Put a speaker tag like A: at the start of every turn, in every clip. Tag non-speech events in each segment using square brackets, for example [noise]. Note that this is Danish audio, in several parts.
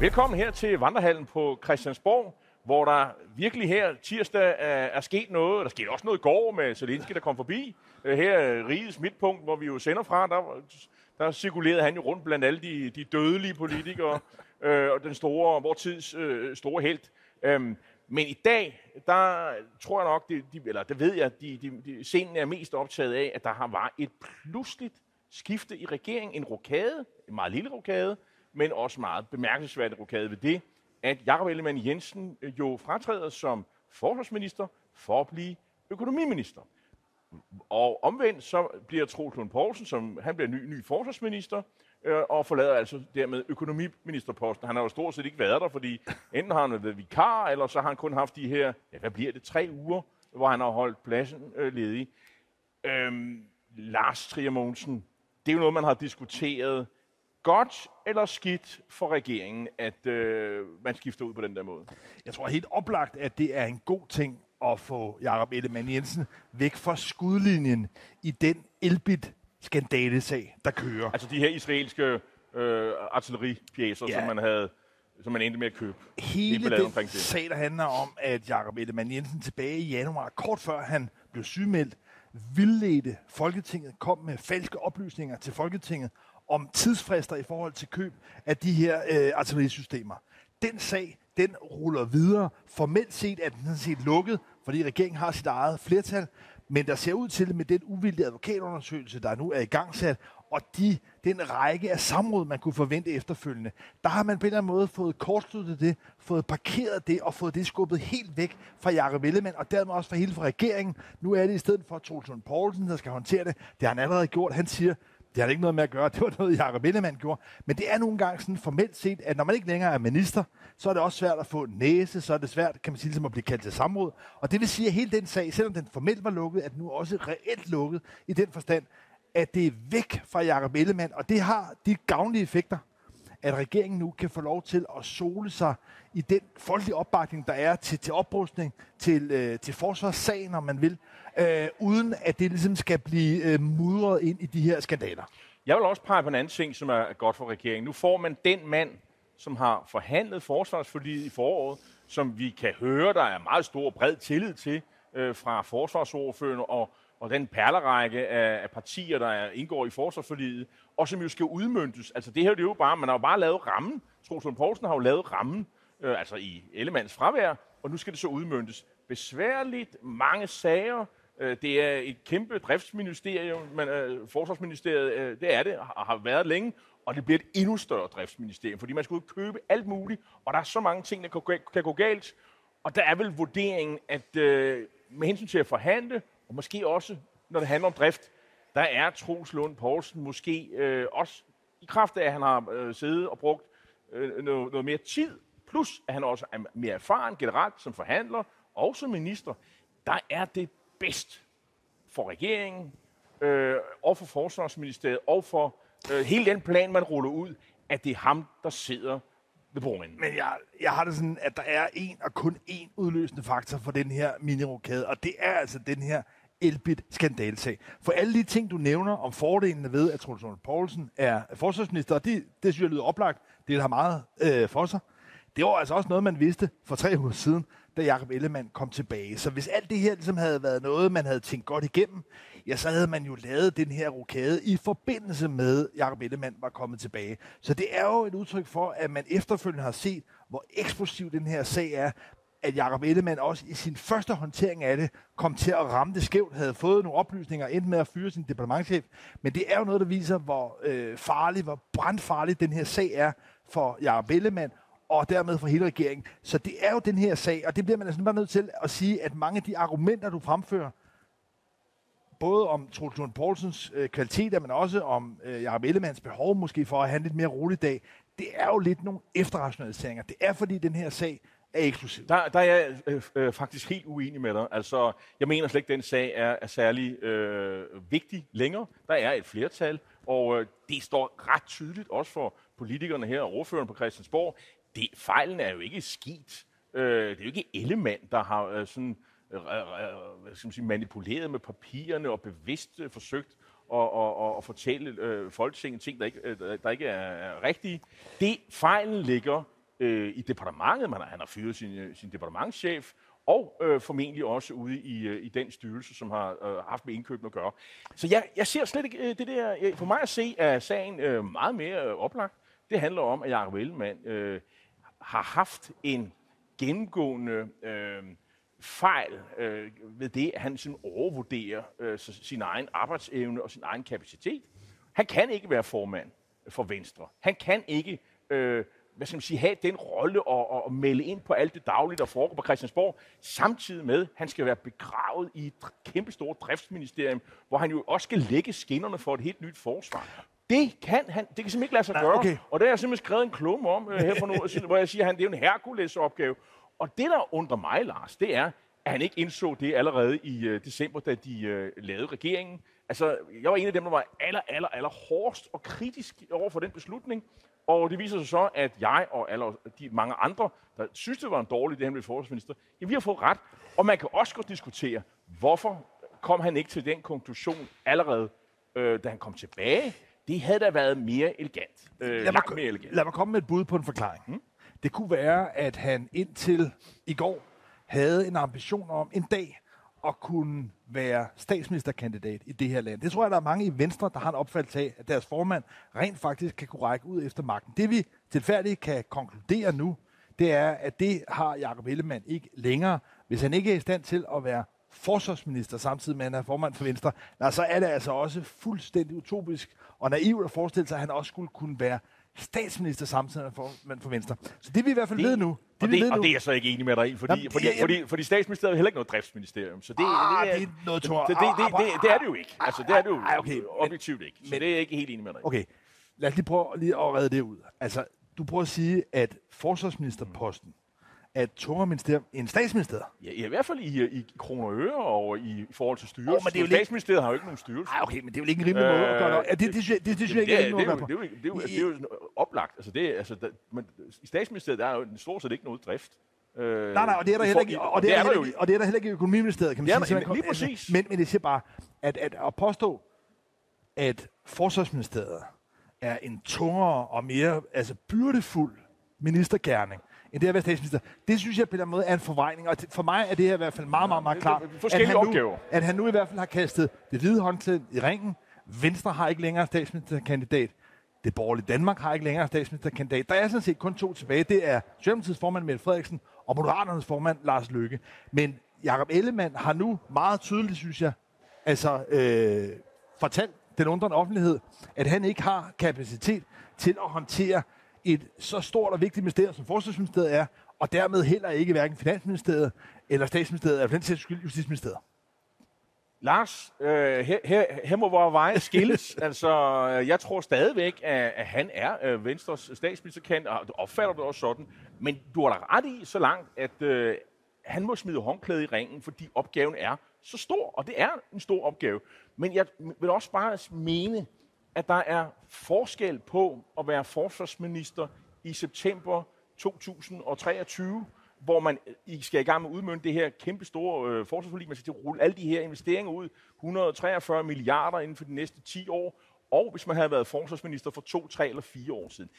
A: Velkommen her til Vandrehallen på Christiansborg, hvor der virkelig her tirsdag er, sket noget. Der skete også noget i går med Zelensky, der kom forbi. Øh, Her er rigets midtpunkt, hvor vi jo sender fra, der, der cirkulerede han jo rundt blandt alle de, de dødelige politikere [laughs] øh, og den store, vor tids øh, store held. Øhm, men i dag, der tror jeg nok, de, de, eller det ved jeg, de, de, de, scenen er mest optaget af, at der har var et pludseligt skifte i regeringen. En rokade, en meget lille rokade, men også meget bemærkelsesværdig rokade ved det, at Jakob Ellemann Jensen øh, jo fratræder som forsvarsminister for at blive økonomiminister. Og omvendt så bliver Troels Lund Poulsen, som han bliver ny, ny forsvarsminister, øh, og forlader altså dermed økonomiministerposten. Han har jo stort set ikke været der, fordi enten har han været vikar, eller så har han kun haft de her, ja, hvad bliver det, tre uger, hvor han har holdt pladsen øh, ledig. Øhm, Lars Trier Mogensen, det er jo noget, man har diskuteret godt eller skidt for regeringen, at øh, man skifter ud på den der måde.
B: Jeg tror helt oplagt, at det er en god ting at få Jakob Ellemann Jensen væk fra skudlinjen i den elbit skandalesag, der kører.
A: Altså de her israelske øh, artilleripjæser,
B: Ja.
A: som man havde som man endte med at købe.
B: Hele den
A: det.
B: sag, der handler om, at Jakob Ellemann Jensen tilbage i januar, kort før han blev sygemeldt, vildledte Folketinget, kom med falske oplysninger til Folketinget om tidsfrister i forhold til køb af de her øh, artillerisystemer. Den sag, den ruller videre. Formelt set er den sådan set lukket, fordi regeringen har sit eget flertal, men der ser ud til med den uvildige advokatundersøgelse, der nu er i gang sat, og de, den række af samråd, man kunne forvente efterfølgende, der har man på en eller anden måde fået kortsluttet det, fået parkeret det og fået det skubbet helt væk fra Jakob Ellemann, og dermed også fra hele fra regeringen. Nu er det i stedet for Troels Lund Poulsen, der skal håndtere det. Det har han allerede gjort. Han siger, det har det ikke noget med at gøre. [laughs] Det var noget, Jacob Ellemann gjorde. Men det er nogle gange sådan formelt set, at når man ikke længere er minister, så er det også svært at få næse, så er det svært, kan man sige, ligesom at blive kaldt til samråd. Og det vil sige, at hele den sag, selvom den formelt var lukket, er den nu også reelt lukket i den forstand, at det er væk fra Jakob Ellemann, og det har de gavnlige effekter, at regeringen nu kan få lov til at sole sig i den folkelige opbakning, der er til, til oprustning, til, øh, til forsvarssagen, om man vil, øh, uden at det ligesom skal blive øh, mudret ind i de her skandaler.
A: Jeg vil også pege på en anden ting, som er godt for regeringen. Nu får man den mand, som har forhandlet forsvarsforliget i foråret, som vi kan høre, der er meget stor bred tillid til øh, fra forsvarsordførende og, og den perlerække af, af partier, der indgår i forsvarsforliget, og som jo skal udmyndtes. Altså det her det er jo bare, man har jo bare lavet rammen. Troels Lund Poulsen har jo lavet rammen, øh, altså i Ellemands fravær, og nu skal det så udmyndtes. Besværligt, mange sager, Øh, Det er et kæmpe driftsministerium, men øh, Forsvarsministeriet, øh, det er det, har har været længe, og det bliver et endnu større driftsministerium, fordi man skal ud og købe alt muligt, og der er så mange ting, der kan kan gå galt. Og der er vel vurderingen, at øh, med hensyn til at forhandle, og måske også, når det handler om drift, der er Troels Lund Poulsen måske øh, også i kraft af, at han har øh, siddet og brugt øh, noget, noget mere tid, plus at han også er mere erfaren generelt som forhandler og som minister, der er det bedst for regeringen øh, og for Forsvarsministeriet og for øh, hele den plan, man ruller ud, at det er ham, der sidder ved bordenden.
B: Men jeg, jeg har det sådan, at der er en og kun én udløsende faktor for den her minirokade, og det er altså den her elbit skandalsag. For alle de ting, du nævner om fordelene ved, at Troels Lund Poulsen er forsvarsminister, og det, det synes jeg lyder oplagt, det har meget øh, for sig. Det var altså også noget, man vidste for tre uger siden, da Jacob Ellemann kom tilbage. Så hvis alt det her ligesom havde været noget, man havde tænkt godt igennem, ja, så havde man jo lavet den her rokade i forbindelse med, at Jacob Ellemann var kommet tilbage. Så det er jo et udtryk for, at man efterfølgende har set, hvor eksplosiv den her sag er, at Jakob Ellemann også i sin første håndtering af det kom til at ramme det skævt, havde fået nogle oplysninger, endte med at fyre sin departementchef. Men det er jo noget, der viser, hvor øh, farlig, hvor brandfarlig den her sag er for Jakob Ellemann, og dermed for hele regeringen. Så det er jo den her sag, og det bliver man altså bare nødt til at sige, at mange af de argumenter, du fremfører, både om Troels Lund Poulsens øh, kvaliteter, men også om øh, Jacob Ellemanns behov måske for at have en lidt mere rolig dag, det er jo lidt nogle efterrationaliseringer. Det er fordi den her sag er eksklusiv.
A: Der, der er jeg øh, øh, faktisk helt uenig med dig. Altså, jeg mener slet ikke, at den sag er, er særlig øh, vigtig længere. Der er et flertal, og øh, det står ret tydeligt også for politikerne her og ordføreren på Christiansborg. Det, fejlen er jo ikke skidt. Øh, det er jo ikke Ellemann, der har øh, sådan, øh, øh, øh skal man sige, manipuleret med papirerne og bevidst øh, forsøgt at, at, at, og fortælle øh, Folketinget ting, der ikke, øh, der ikke er, er rigtige. Det fejlen ligger øh, i departementet. Man har, han har fyret sin, øh, sin departementschef, og øh, formentlig også ude i, øh, i den styrelse, som har øh, haft med indkøbene at gøre. Så jeg, jeg ser slet ikke øh, det der... Øh, for mig at se er sagen øh, meget mere øh, oplagt. Det handler om, at Jacob Ellemann øh, har haft en gennemgående øh, fejl øh, ved det, at han sådan overvurderer øh, sin egen arbejdsevne og sin egen kapacitet. Han kan ikke være formand for Venstre. Han kan ikke øh, hvad skal man sige, have den rolle og, og, og melde ind på alt det daglige, der foregår på Christiansborg, samtidig med, at han skal være begravet i et kæmpestort driftsministerium, hvor han jo også skal lægge skinnerne for et helt nyt forsvar. Det kan han, det kan simpelthen ikke lade sig Nej, gøre. Okay. Og det har jeg simpelthen skrevet en klumme om uh, her for nu, hvor jeg siger, at han, det er en Hercules opgave. Og det, der undrer mig, Lars, det er, at han ikke indså det allerede i uh, december, da de uh, lavede regeringen. Altså, jeg var en af dem, der var aller, aller, aller hårdest og kritisk over for den beslutning. Og det viser sig så, at jeg og alle de mange andre, der synes, det var en dårlig idé, han blev forsvarsminister, ja, vi har fået ret. Og man kan også godt diskutere, hvorfor kom han ikke til den konklusion allerede, øh, da han kom tilbage. Det havde da været mere elegant. Øh, lad, mig, mere elegant.
B: lad mig komme med et bud på en forklaring. Hmm? Det kunne være, at han indtil i går havde en ambition om en dag at kunne være statsministerkandidat i det her land. Det tror jeg, der er mange i Venstre, der har en opfattelse af, at deres formand rent faktisk kan kunne række ud efter magten. Det vi tilfærdigt kan konkludere nu, det er, at det har Jacob Ellemann ikke længere. Hvis han ikke er i stand til at være forsvarsminister samtidig med, at han er formand for Venstre, så er det altså også fuldstændig utopisk og naivt at forestille sig, at han også skulle kunne være statsminister samtidig for, men for Venstre. Så det vi i hvert fald det, ved nu. Det,
A: og, det, og det er jeg så ikke enig med dig i, fordi, Jamen, fordi, ja, fordi, fordi statsministeriet er heller ikke noget driftsministerium. Så det,
B: ah, det, er, det er noget tår.
A: Det, det, det, det, det, er det jo ikke. Altså, det er det jo ah, okay, objektivt ikke. Så men, det er jeg ikke helt enig med dig i.
B: Okay, lad os lige prøve lige at redde det ud. Altså, du prøver at sige, at forsvarsministerposten, mm af et tungere ministerium end statsministeriet.
A: Ja, i hvert fald i, i kroner og øre og i, i forhold til styrelse. Oh, men det er jo statsministeriet har jo ikke nogen styrelse.
B: Nej, okay, men det er jo ikke en rimelig øh, måde at gøre det. Det, det, det, det, det, det synes jeg ikke er en
A: måde at. Det er jo, det er jo, er oplagt. Altså, det, altså, der, men, I statsministeriet der er jo stort set ikke noget drift.
B: Øh, nej, nej, og det er der heller ikke, og det er, der ikke, og det er der heller ikke i økonomiministeriet, kan man
A: sige. Der, lige præcis.
B: Men, men det siger bare, at, at, at påstå, at forsvarsministeriet er en tungere og mere altså byrdefuld ministergærning, end det at være statsminister. Det synes jeg på den måde er en forvejning, og for mig er det her i hvert fald meget, meget, meget klart,
A: at han, nu,
B: at han nu i hvert fald har kastet det hvide håndklæde i ringen. Venstre har ikke længere statsministerkandidat. Det borgerlige Danmark har ikke længere statsministerkandidat. Der er sådan set kun to tilbage. Det er Socialdemokratiets formand Mette Frederiksen og Moderaternes formand Lars Løkke. Men Jakob Ellemann har nu meget tydeligt, synes jeg, altså øh, fortalt den undrende offentlighed, at han ikke har kapacitet til at håndtere et så stort og vigtigt ministerium, som Forsvarsministeriet er, og dermed heller ikke hverken Finansministeriet eller Statsministeriet, eller for den sags skyld Justitsministeriet.
A: Lars, øh, her, her, her må vores veje skilles. [laughs] altså, jeg tror stadigvæk, at, at han er øh, Venstres statsministerkant, og du opfatter det også sådan. Men du har da ret i så langt, at øh, han må smide håndklæde i ringen, fordi opgaven er så stor, og det er en stor opgave. Men jeg vil også bare mene, at der er forskel på at være forsvarsminister i september 2023, hvor man I skal i gang med at udmønte det her kæmpe store øh, forsvarsforlig. Man skal rulle alle de her investeringer ud, 143 milliarder inden for de næste 10 år, og hvis man havde været forsvarsminister for to, tre eller fire år siden.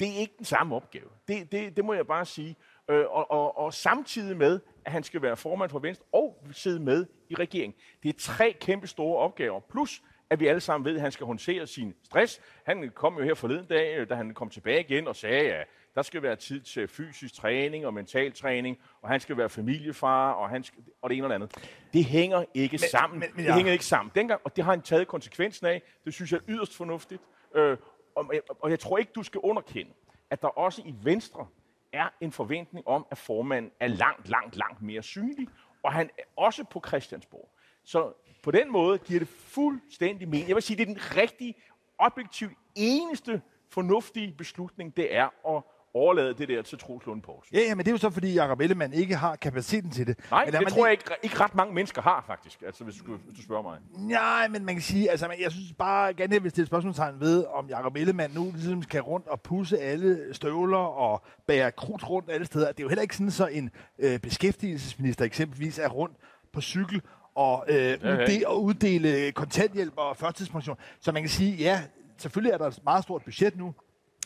A: Det er ikke den samme opgave. Det, det, det må jeg bare sige. Øh, og, og, og samtidig med, at han skal være formand for Venstre og sidde med i regeringen. Det er tre kæmpe store opgaver. Plus, at vi alle sammen ved, at han skal håndtere sin stress. Han kom jo her forleden dag, da han kom tilbage igen og sagde, at der skal være tid til fysisk træning og mental træning, og han skal være familiefar, og, han skal, og det ene og det andet. Det hænger ikke men, sammen. Men, men, ja. Det hænger ikke sammen. Dengang, og det har han taget konsekvensen af. Det synes jeg er yderst fornuftigt. Øh, og, og jeg tror ikke, du skal underkende, at der også i Venstre er en forventning om, at formanden er langt, langt, langt mere synlig, og han er også på Christiansborg. Så på den måde giver det fuldstændig mening. Jeg vil sige, det er den rigtige, objektivt eneste fornuftige beslutning, det er at overlade det der til Troels Lund Poulsen.
B: Ja, ja, men det er jo så, fordi Jacob Ellemann ikke har kapaciteten til det.
A: Nej,
B: men
A: det tror lige... jeg ikke, ikke ret mange mennesker har, faktisk, altså, hvis, du, hvis du spørger mig.
B: Nej, men man kan sige, altså, jeg synes bare, gerne jeg vil stille spørgsmålstegn ved, om Jacob Ellemann nu ligesom skal rundt og pusse alle støvler og bære krudt rundt alle steder. Det er jo heller ikke sådan, så en øh, beskæftigelsesminister eksempelvis er rundt på cykel og, øh, udde- og uddele kontanthjælp og førtidspension. Så man kan sige, ja, selvfølgelig er der et meget stort budget nu,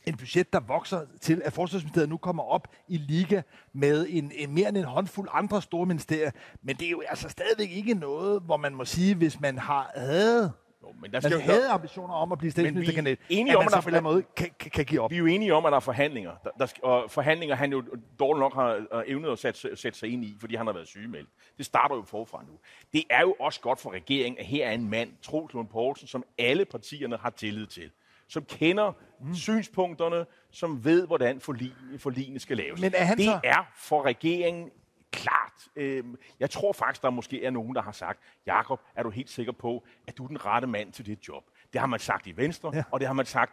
B: en budget, der vokser til, at Forsvarsministeriet nu kommer op i liga med en, en mere end en håndfuld andre store ministerier. Men det er jo altså stadigvæk ikke noget, hvor man må sige, hvis man har havde men der skal man jo, havde ambitioner om at blive statsministerkandidat,
A: enige om,
B: at en måde kan, kan, kan give op.
A: Vi er jo enige om, at der er forhandlinger. Der, der, og forhandlinger, han jo dårligt nok har evnet at sætte, sætte sig ind i, fordi han har været sygemeldt. Det starter jo forfra nu. Det er jo også godt for regeringen, at her er en mand, Troels Lund Poulsen, som alle partierne har tillid til som kender mm. synspunkterne, som ved, hvordan forligene skal laves. Men er han det så... er for regeringen klart. Øh, jeg tror faktisk, der måske er nogen, der har sagt, Jakob, er du helt sikker på, at du er den rette mand til dit job? Det har man sagt i Venstre, ja. og det har man sagt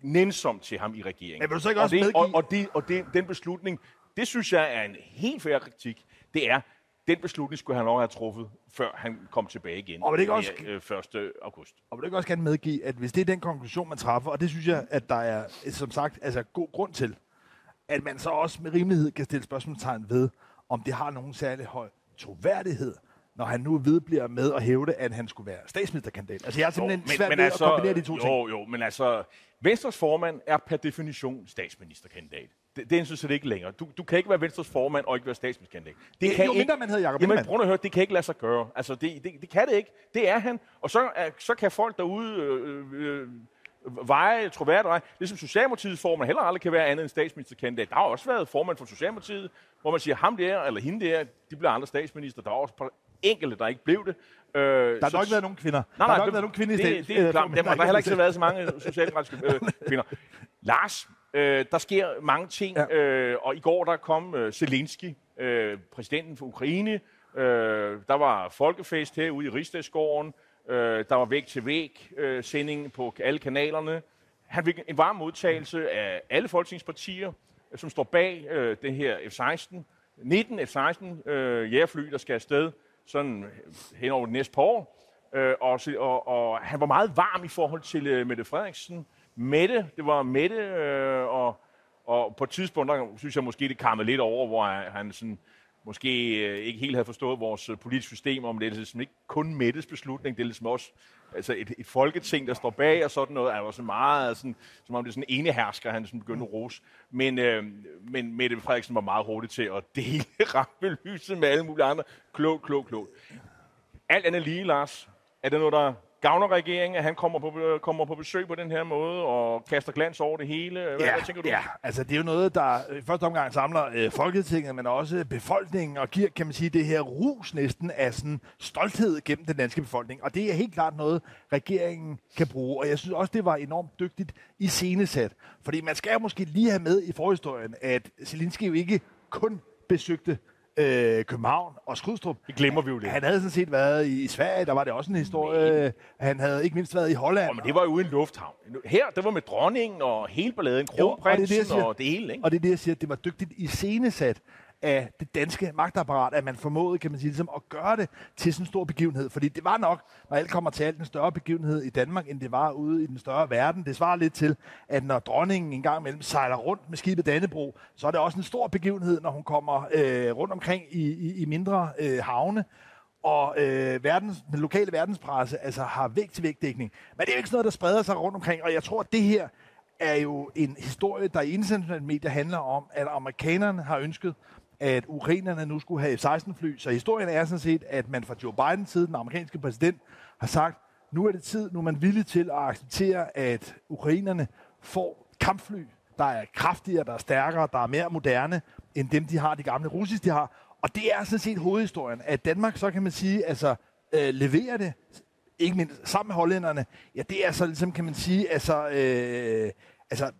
A: nænsomt til ham i regeringen.
B: Men vil du så ikke også
A: og
B: det,
A: medgive... Og, og, det, og det, den beslutning, det synes jeg er en helt fair kritik. Det er, den beslutning skulle han nok have truffet, før han kom tilbage igen
B: og det ikke også,
A: 1. Øh, august.
B: Og vil du ikke også gerne medgive, at hvis det er den konklusion, man træffer, og det synes jeg, at der er, som sagt, altså god grund til, at man så også med rimelighed kan stille spørgsmålstegn ved, om det har nogen særlig høj troværdighed, når han nu vedbliver med at hævde, at han skulle være statsministerkandidat. Altså, jeg er simpelthen jo, men, svært men ved altså, at kombinere de to
A: jo,
B: ting.
A: Jo, jo, men altså, Venstres formand er per definition statsministerkandidat. Det, det synes jeg ikke længere. Du, du kan ikke være Venstres formand og ikke være statsministerkandidat.
B: Det, det kan jo ikke, mindre man hedder Jacob
A: Jamen, prøv at høre, det kan ikke lade sig gøre. Altså, det, det, det kan det ikke. Det er han. Og så, er, så kan folk derude øh, øh, veje troværdigt Ligesom Socialdemokratiets formand heller aldrig kan være andet end statsministerkandidat. Der har også været formand for Socialdemokratiet, hvor man siger, ham der eller hende der, de bliver andre statsminister. Der er også enkelte, der ikke blev det.
B: Øh, der har så, ikke været nogen kvinder.
A: Nej, nej,
B: der har
A: ikke
B: været nogen kvinder i
A: det, det er klart. Der, der har heller ikke været så mange socialdemokratiske øh, [laughs] kvinder. Lars, øh, der sker mange ting, ja. øh, og i går der kom øh, Zelensky, øh, præsidenten for Ukraine. Øh, der var folkefest herude i Rigsdagsgården. Øh, der var væk til væg øh, sending på alle kanalerne. Han fik en varm modtagelse af alle folketingspartier, øh, som står bag øh, det her F-16. 19 F-16 øh, jægerfly, der skal afsted sådan øh, hen over det næste par år. Øh, og, og, og han var meget varm i forhold til øh, Mette Frederiksen. Mette, det var Mette, øh, og, og på et tidspunkt, der synes jeg måske, det kammede lidt over, hvor han sådan måske øh, ikke helt havde forstået vores øh, politiske system, om det er ligesom ikke kun Mettes beslutning, det er ligesom også altså et, et folketing, der står bag og sådan noget, er jo sådan meget, sådan, som om det er sådan en enehersker, han sådan begyndte at rose. Men, øh, men Mette Frederiksen var meget hurtig til at dele [laughs] rampelyset med alle mulige andre. Klogt, klogt, klogt. Alt andet lige, Lars, er det noget, der gavner regeringen, at han kommer på, kommer på besøg på den her måde og kaster glans over det hele? Hvad,
B: ja,
A: hvad tænker du?
B: Ja, altså det er jo noget, der i første omgang samler øh, Folketinget, men også befolkningen, og giver, kan man sige, det her rus næsten af sådan stolthed gennem den danske befolkning. Og det er helt klart noget, regeringen kan bruge. Og jeg synes også, det var enormt dygtigt i scenesat. Fordi man skal måske lige have med i forhistorien, at Zelensky jo ikke kun besøgte øh, København og Skrydstrup.
A: Det glemmer vi jo lidt.
B: Han havde sådan set været i Sverige, der var det også en historie. Men. Han havde ikke mindst været i Holland.
A: Oh, men det var jo en lufthavn. Her, det var med dronningen og hele balladen, kronprinsen og, det, og det hele. Ikke?
B: Og det er det, jeg siger, det var dygtigt i scenesat af det danske magtapparat, at man formåede, kan man sige, ligesom at gøre det til sådan en stor begivenhed. Fordi det var nok, når alt kommer til alt, en større begivenhed i Danmark, end det var ude i den større verden. Det svarer lidt til, at når dronningen en gang imellem sejler rundt med skibet Dannebro, så er det også en stor begivenhed, når hun kommer øh, rundt omkring i, i, i mindre øh, havne og øh, verdens, den lokale verdenspresse altså har vægt til vægtdækning. Men det er jo ikke sådan noget, der spreder sig rundt omkring, og jeg tror, at det her er jo en historie, der i internationale medier handler om, at amerikanerne har ønsket at ukrainerne nu skulle have F-16-fly. Så historien er sådan set, at man fra Joe Bidens side, den amerikanske præsident, har sagt, nu er det tid, nu er man villig til at acceptere, at ukrainerne får kampfly, der er kraftigere, der er stærkere, der er mere moderne, end dem, de har, de gamle russiske, de har. Og det er sådan set hovedhistorien, at Danmark, så kan man sige, altså øh, leverer det, ikke mindst sammen med hollænderne, ja, det er så ligesom, kan man sige, altså, øh, altså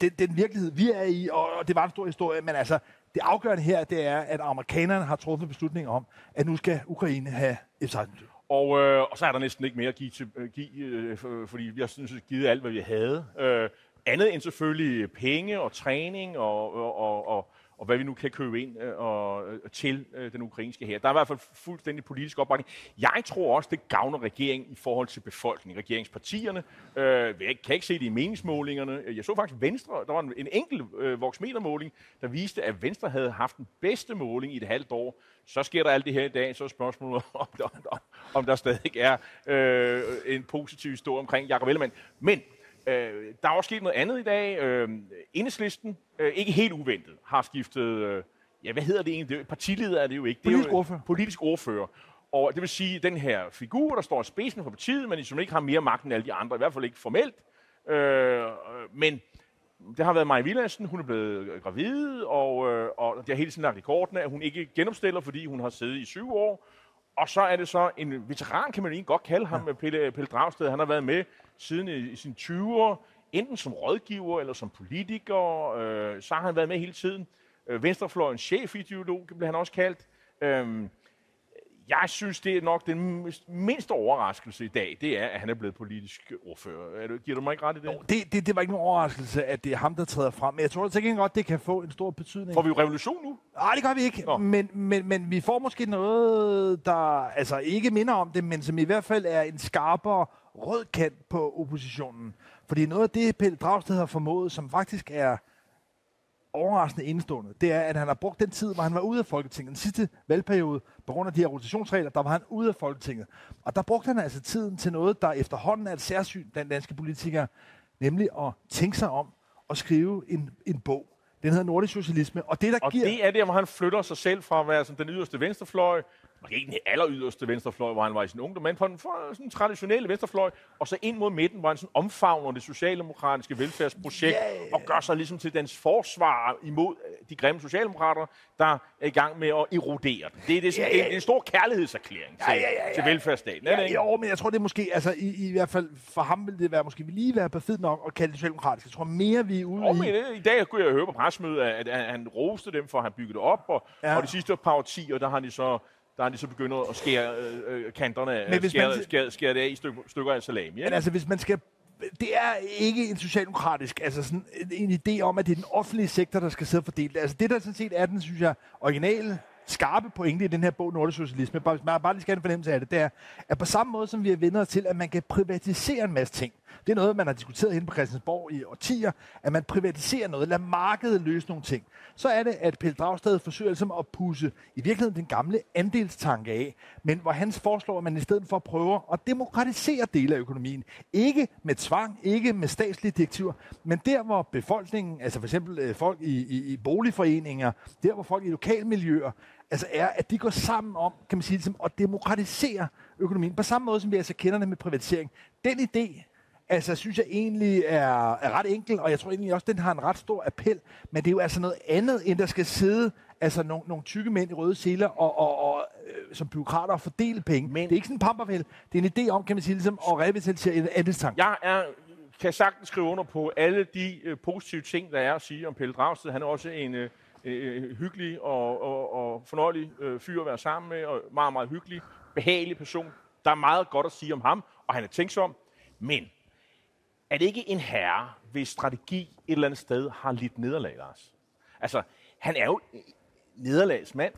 B: den, den virkelighed, vi er i, og, og det var en stor historie, men altså, det afgørende her, det er, at amerikanerne har truffet beslutning om, at nu skal Ukraine have F-16
A: og, øh, og så er der næsten ikke mere at give, til, øh, give øh, øh, fordi vi har synes, givet alt, hvad vi havde. Øh, andet end selvfølgelig penge og træning og, og, og, og, og hvad vi nu kan købe ind øh, og, og, til øh, den ukrainske her. Der er i hvert fald fuldstændig politisk opbakning. Jeg tror også, det gavner regeringen i forhold til befolkningen, regeringspartierne. Øh, jeg kan ikke se det i meningsmålingerne. Jeg så faktisk Venstre, der var en, en enkelt øh, voksmetermåling, der viste, at Venstre havde haft den bedste måling i et halvt år. Så sker der alt det her i dag, så er spørgsmålet, [laughs] om der, om der stadig er øh, en positiv historie omkring Jacob Ellemann. Men Øh, der er også sket noget andet i dag. Øh, Enhedslisten, øh, ikke helt uventet, har skiftet... Øh, ja, hvad hedder det egentlig? Det er, partileder er det jo ikke. Det er
B: Politisk ordfører.
A: Politisk ordfører. Og det vil sige, at den her figur, der står i spidsen for partiet, men som ikke har mere magt end alle de andre, i hvert fald ikke formelt. Øh, men det har været Maja Villadsen, hun er blevet gravid, og, øh, og det har hele tiden lagt rekorden af, at hun ikke genopstiller, fordi hun har siddet i syv år. Og så er det så en veteran, kan man egentlig godt kalde ham, ja. Pelle, Pelle Dragsted. Han har været med siden i, i sine 20'er, enten som rådgiver eller som politiker. Øh, så har han været med hele tiden. Øh, Venstrefløjens chefideolog blev han også kaldt. Øh, jeg synes, det er nok den mindste overraskelse i dag, det er, at han er blevet politisk ordfører. Er du, giver du mig ikke ret i det?
B: Jo, det, det, det var ikke nogen overraskelse, at det er ham, der træder frem. Men jeg tror til gengæld godt, det kan få en stor betydning.
A: Får vi jo revolution nu?
B: Nej, det gør vi ikke. Men, men, men vi får måske noget, der altså ikke minder om det, men som i hvert fald er en skarpere rød kant på oppositionen. Fordi noget af det, Pelle Dragsted har formået, som faktisk er overraskende indstående, det er, at han har brugt den tid, hvor han var ude af Folketinget. Den sidste valgperiode, på grund af de her rotationsregler, der var han ude af Folketinget. Og der brugte han altså tiden til noget, der efterhånden er et særsyn blandt danske politikere, nemlig at tænke sig om og skrive en, en bog. Den hedder Nordisk Socialisme. Og det, der
A: og
B: giver...
A: det er der, hvor han flytter sig selv fra at være sådan den yderste venstrefløj måske ikke den aller yderste venstrefløj, hvor han var i sin ungdom, men på den for, sådan traditionelle venstrefløj, og så ind mod midten, hvor han sådan omfavner det socialdemokratiske velfærdsprojekt, yeah. og gør sig ligesom til dens forsvar imod øh, de grimme socialdemokrater, der er i gang med at erodere den. Det er, det, sådan, yeah, yeah. en, en stor kærlighedserklæring til, yeah, yeah, yeah. til velfærdsstaten. Ja,
B: ja, jo, men jeg tror, det er måske, altså i, i hvert fald for ham vil det være måske lige være perfekt nok at kalde det socialdemokratisk. Jeg tror mere, vi er ude
A: jo, i... Men, I dag kunne jeg høre på pressemødet, at, at han roste dem for, at han byggede det op, og, ja. og de sidste par årtier, der har de så der er de så begyndt at skære øh, øh kanterne, Men hvis skære, man, skære, skære det af i stykker, stykker af salami. Ja?
B: Men altså, hvis man skal det er ikke en socialdemokratisk, altså sådan en, en idé om, at det er den offentlige sektor, der skal sidde og fordele det. Altså det, der sådan set er den, synes jeg, originale, skarpe pointe i den her bog, Nordisk Socialisme, bare, man bare lige skal have en fornemmelse af det, det er, at på samme måde, som vi har vendt til, at man kan privatisere en masse ting, det er noget, man har diskuteret inde på Christiansborg i årtier, at man privatiserer noget, lader markedet løse nogle ting. Så er det, at Pelle Dragsted forsøger ligesom at pusse i virkeligheden den gamle andelstanke af, men hvor han foreslår, at man i stedet for prøver at demokratisere dele af økonomien. Ikke med tvang, ikke med statslige direktiver, men der, hvor befolkningen, altså for eksempel øh, folk i, i, i boligforeninger, der, hvor folk i lokalmiljøer, altså er, at de går sammen om, kan man sige, ligesom, at demokratisere økonomien, på samme måde som vi altså kender det med privatisering. Den idé, altså, synes jeg egentlig er, er ret enkel, og jeg tror egentlig også, den har en ret stor appel, men det er jo altså noget andet, end der skal sidde altså nogle, nogle tykke mænd i røde seler og, og, og øh, som byråkrater og fordele penge. Men det er ikke sådan en pamperfæld. Det er en idé om, kan man sige, ligesom at revitalisere en andelstank.
A: Jeg er kan sagtens skrive under på alle de øh, positive ting, der er at sige om Pelle Dragsted. Han er også en øh, øh, hyggelig og, og, og fornøjelig øh, fyr at være sammen med, og meget, meget hyggelig, behagelig person. Der er meget godt at sige om ham, og han er tænksom. Men er det ikke en herre, hvis strategi et eller andet sted har lidt nederlag, Lars? Altså, han er jo nederlagsmand.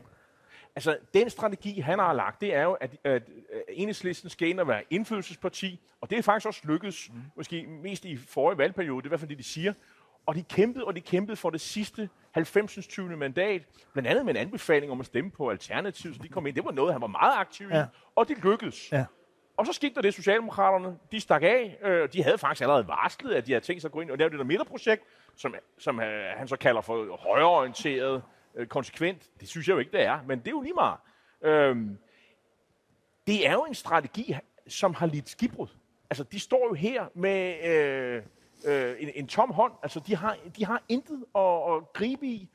A: Altså, den strategi, han har lagt, det er jo, at, at enhedslisten skal ind og være indflydelsesparti, og det er faktisk også lykkedes, mm. måske mest i forrige valgperiode, det er i hvert fald det, de siger. Og de kæmpede, og de kæmpede for det sidste 90. 20. mandat, blandt andet med en anbefaling om at stemme på Alternativet, så de kom ind. Det var noget, han var meget aktiv i, ja. og det lykkedes. Ja. Og så skete der det, Socialdemokraterne, de stak af. Øh, de havde faktisk allerede varslet, at de havde tænkt sig at gå ind og lave det der midterprojekt, som, som øh, han så kalder for højreorienteret, øh, konsekvent. Det synes jeg jo ikke, det er, men det er jo lige meget. Øh, det er jo en strategi, som har lidt skibbrud. Altså, de står jo her med øh, øh, en, en tom hånd. Altså, de har, de har intet at, at gribe i,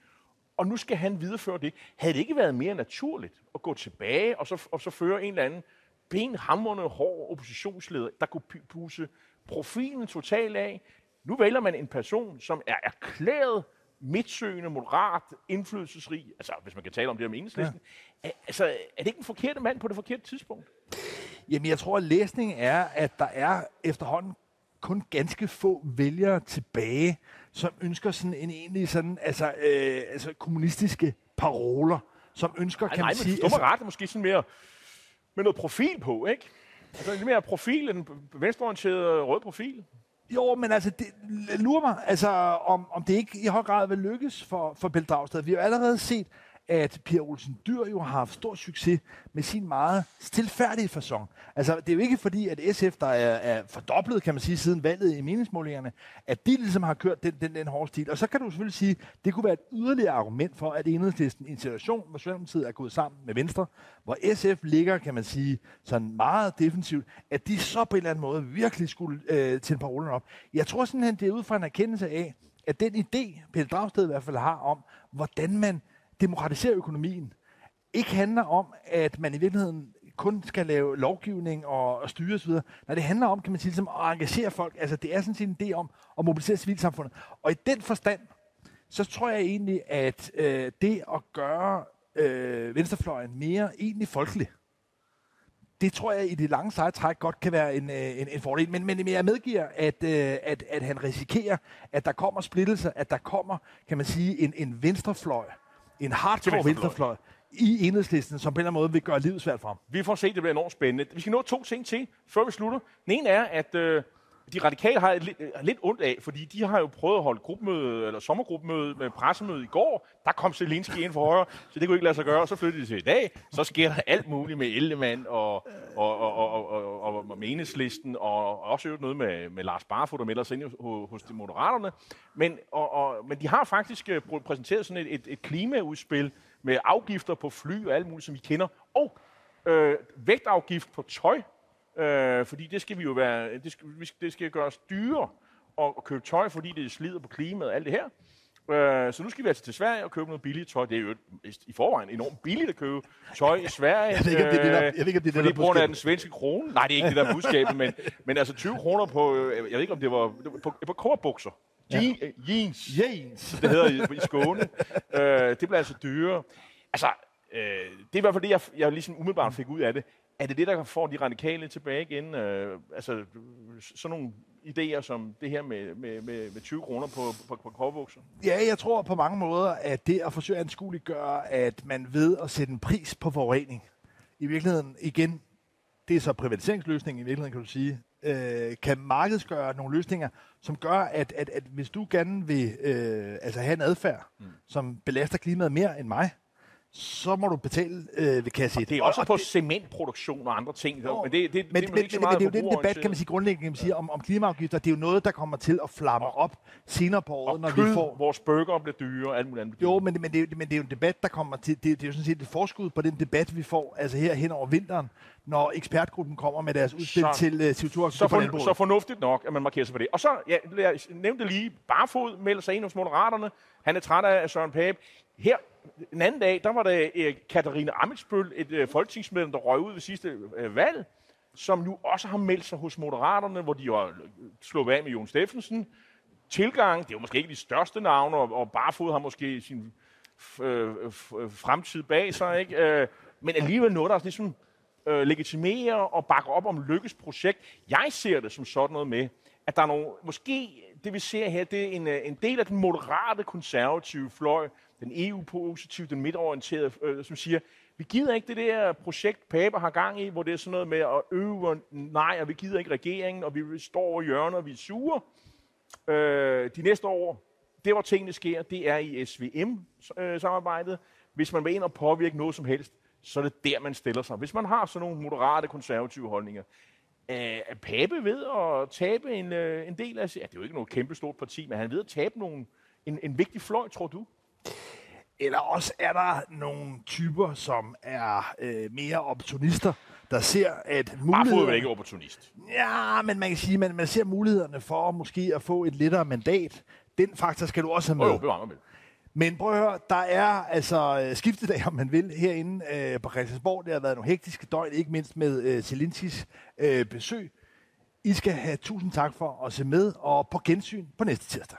A: og nu skal han videreføre det. Havde det ikke været mere naturligt at gå tilbage og så, og så føre en eller anden benhamrende hård oppositionsleder, der kunne puse profilen totalt af. Nu vælger man en person, som er erklæret midtsøgende, moderat, indflydelsesrig, altså hvis man kan tale om det om enhedslisten. Ja. Altså, er det ikke en forkerte mand på det forkerte tidspunkt?
B: Jamen, jeg tror, at læsningen er, at der er efterhånden kun ganske få vælgere tilbage, som ønsker sådan en egentlig sådan, altså, øh, altså kommunistiske paroler, som ønsker,
A: Ej,
B: kan
A: nej,
B: man sige...
A: Nej, men ret, måske sådan mere med noget profil på, ikke? Altså lidt mere profil en venstreorienteret rød profil.
B: Jo, men altså, det lurer mig, altså, om, om det ikke i høj grad vil lykkes for, for Pelle Dragsted. Vi har jo allerede set, at Pia Olsen Dyr jo har haft stor succes med sin meget stilfærdige fasong. Altså, det er jo ikke fordi, at SF, der er, er fordoblet, kan man sige, siden valget i meningsmålingerne, at de ligesom har kørt den, den, den hårde stil. Og så kan du selvfølgelig sige, det kunne være et yderligere argument for, at enhedslisten i en situation, hvor Socialdemokratiet er gået sammen med Venstre, hvor SF ligger, kan man sige, sådan meget defensivt, at de så på en eller anden måde virkelig skulle øh, tænde parolen op. Jeg tror simpelthen, det er ud fra en erkendelse af, at den idé, Pelle Dragsted i hvert fald har om, hvordan man demokratisere økonomien, ikke handler om, at man i virkeligheden kun skal lave lovgivning og, og styre osv. Nej, det handler om, kan man sige, ligesom at engagere folk. Altså, det er sådan set en idé om at mobilisere civilsamfundet. Og i den forstand, så tror jeg egentlig, at øh, det at gøre øh, venstrefløjen mere egentlig folkelig, det tror jeg i det lange seje træk godt kan være en, øh, en, en fordel. Men, men jeg medgiver, at, øh, at, at han risikerer, at der kommer splittelser, at der kommer, kan man sige, en, en venstrefløj, en hardcore venstrefløj. i enhedslisten, som på en eller anden måde vil gøre livet svært for ham.
A: Vi får se, det bliver enormt spændende. Vi skal nå to ting til, før vi slutter. Den ene er, at øh, de radikale har lidt, øh, lidt ondt af, fordi de har jo prøvet at holde gruppemøde, eller sommergruppemøde med pressemøde i går. Der kom Zelensky ind for højre, så det kunne ikke lade sig gøre. Og Så flyttede de til i dag. Så sker der alt muligt med Ellemann og, og, og, og, og, og, og med enhedslisten, og også noget med, med Lars Barfod, der melder sig ind hos, de moderaterne. Men, og, og, men de har faktisk øh, præsenteret sådan et, et, et klimaudspil med afgifter på fly og alt muligt, som vi kender. Og øh, vægtafgift på tøj, Øh, fordi det skal vi jo være, det skal, det skal gøres dyrere at, at købe tøj, fordi det slider på klimaet og alt det her. Øh, så nu skal vi altså til Sverige og købe noget billigt tøj. Det er jo i forvejen enormt billigt at købe tøj i Sverige. [laughs] jeg ved ikke, om det er det, der, jeg ved ikke, om det er det, der fordi den svenske krone. Nej, det er ikke det der budskabet, men, [laughs] men altså 20 kroner på, øh, jeg ved ikke, om det var, det var på, på korbukser. Ja. Jeans.
B: Jeans.
A: Det hedder i, i Skåne. øh, det bliver altså dyrere. Altså, øh, det er i hvert fald det, jeg, jeg ligesom umiddelbart fik ud af det er det det, der får de radikale tilbage igen? Øh, altså sådan nogle idéer som det her med, med, med, med 20 kroner på, på, på korbukser?
B: Ja, jeg tror på mange måder, at det at forsøge at anskueliggøre, at man ved at sætte en pris på forurening, i virkeligheden igen, det er så privatiseringsløsningen i virkeligheden, kan du sige, øh, kan markedsgøre nogle løsninger, som gør, at, at, at hvis du gerne vil øh, altså have en adfærd, mm. som belaster klimaet mere end mig, så må du betale øh, ved kasse 1.
A: Det er også og, på det, cementproduktion og andre ting. Jo, men det, det,
B: men, det, men, ikke meget men det er jo den debat, kan man sige grundlæggende kan man sige, om, om klimaafgifter. Det er jo noget, der kommer til at flamme og, op senere på året,
A: når kød, vi får... vores burger bliver dyre og alt muligt andet.
B: Jo, men, men, det, men det er jo en debat, der kommer til... Det, det er jo sådan set et forskud på den debat, vi får altså her hen over vinteren, når ekspertgruppen kommer med deres udspil så, til uh, CO2
A: så, for, så fornuftigt nok, at man markerer sig på det. Og så, ja, jeg nævnte lige, Barfod melder sig ind hos Moderaterne. Han er træt af Søren Pape. Her en anden dag, der var der uh, øh, Katarina Amitsbøl, et uh, folketingsmedlem, der røg ud ved sidste uh, valg, som nu også har meldt sig hos Moderaterne, hvor de har slået af med Jon Steffensen. Tilgang, det er jo måske ikke de største navne, og, og Barfod har måske sin øh, fremtid bag sig, ikke? Uh, men alligevel noget, der er ligesom øh, legitimere og bakke op om Lykkes projekt. Jeg ser det som sådan noget med, at der er nogle, måske det vi ser her, det er en, øh, en del af den moderate konservative fløj, den EU-positive, den midtorienterede, øh, som siger, vi gider ikke det der projekt, Pape har gang i, hvor det er sådan noget med at øve nej, og vi gider ikke regeringen, og vi står over hjørnet, og vi er sure. Øh, de næste år, det hvor tingene sker, det er i SVM-samarbejdet. Hvis man vil ind og påvirke noget som helst, så er det der, man stiller sig. Hvis man har sådan nogle moderate, konservative holdninger, er Pape ved at tabe en, øh, en del af... Ja, det er jo ikke noget kæmpe stort parti, men han er ved at tabe nogle, en, en vigtig fløj, tror du?
B: Eller også er der nogle typer, som er øh, mere opportunister, der ser, at
A: muligheder... Bare ikke opportunist.
B: Ja, men man kan sige, at man, man ser mulighederne for måske at få et lettere mandat. Den faktor skal du også have med.
A: Oh, jo, med.
B: Men prøv at høre, der er altså øh, skiftedag, om man vil, herinde øh, på Christiansborg. Det har været nogle hektiske døgn, ikke mindst med øh, Zelinskis øh, besøg. I skal have tusind tak for at se med, og på gensyn på næste tirsdag.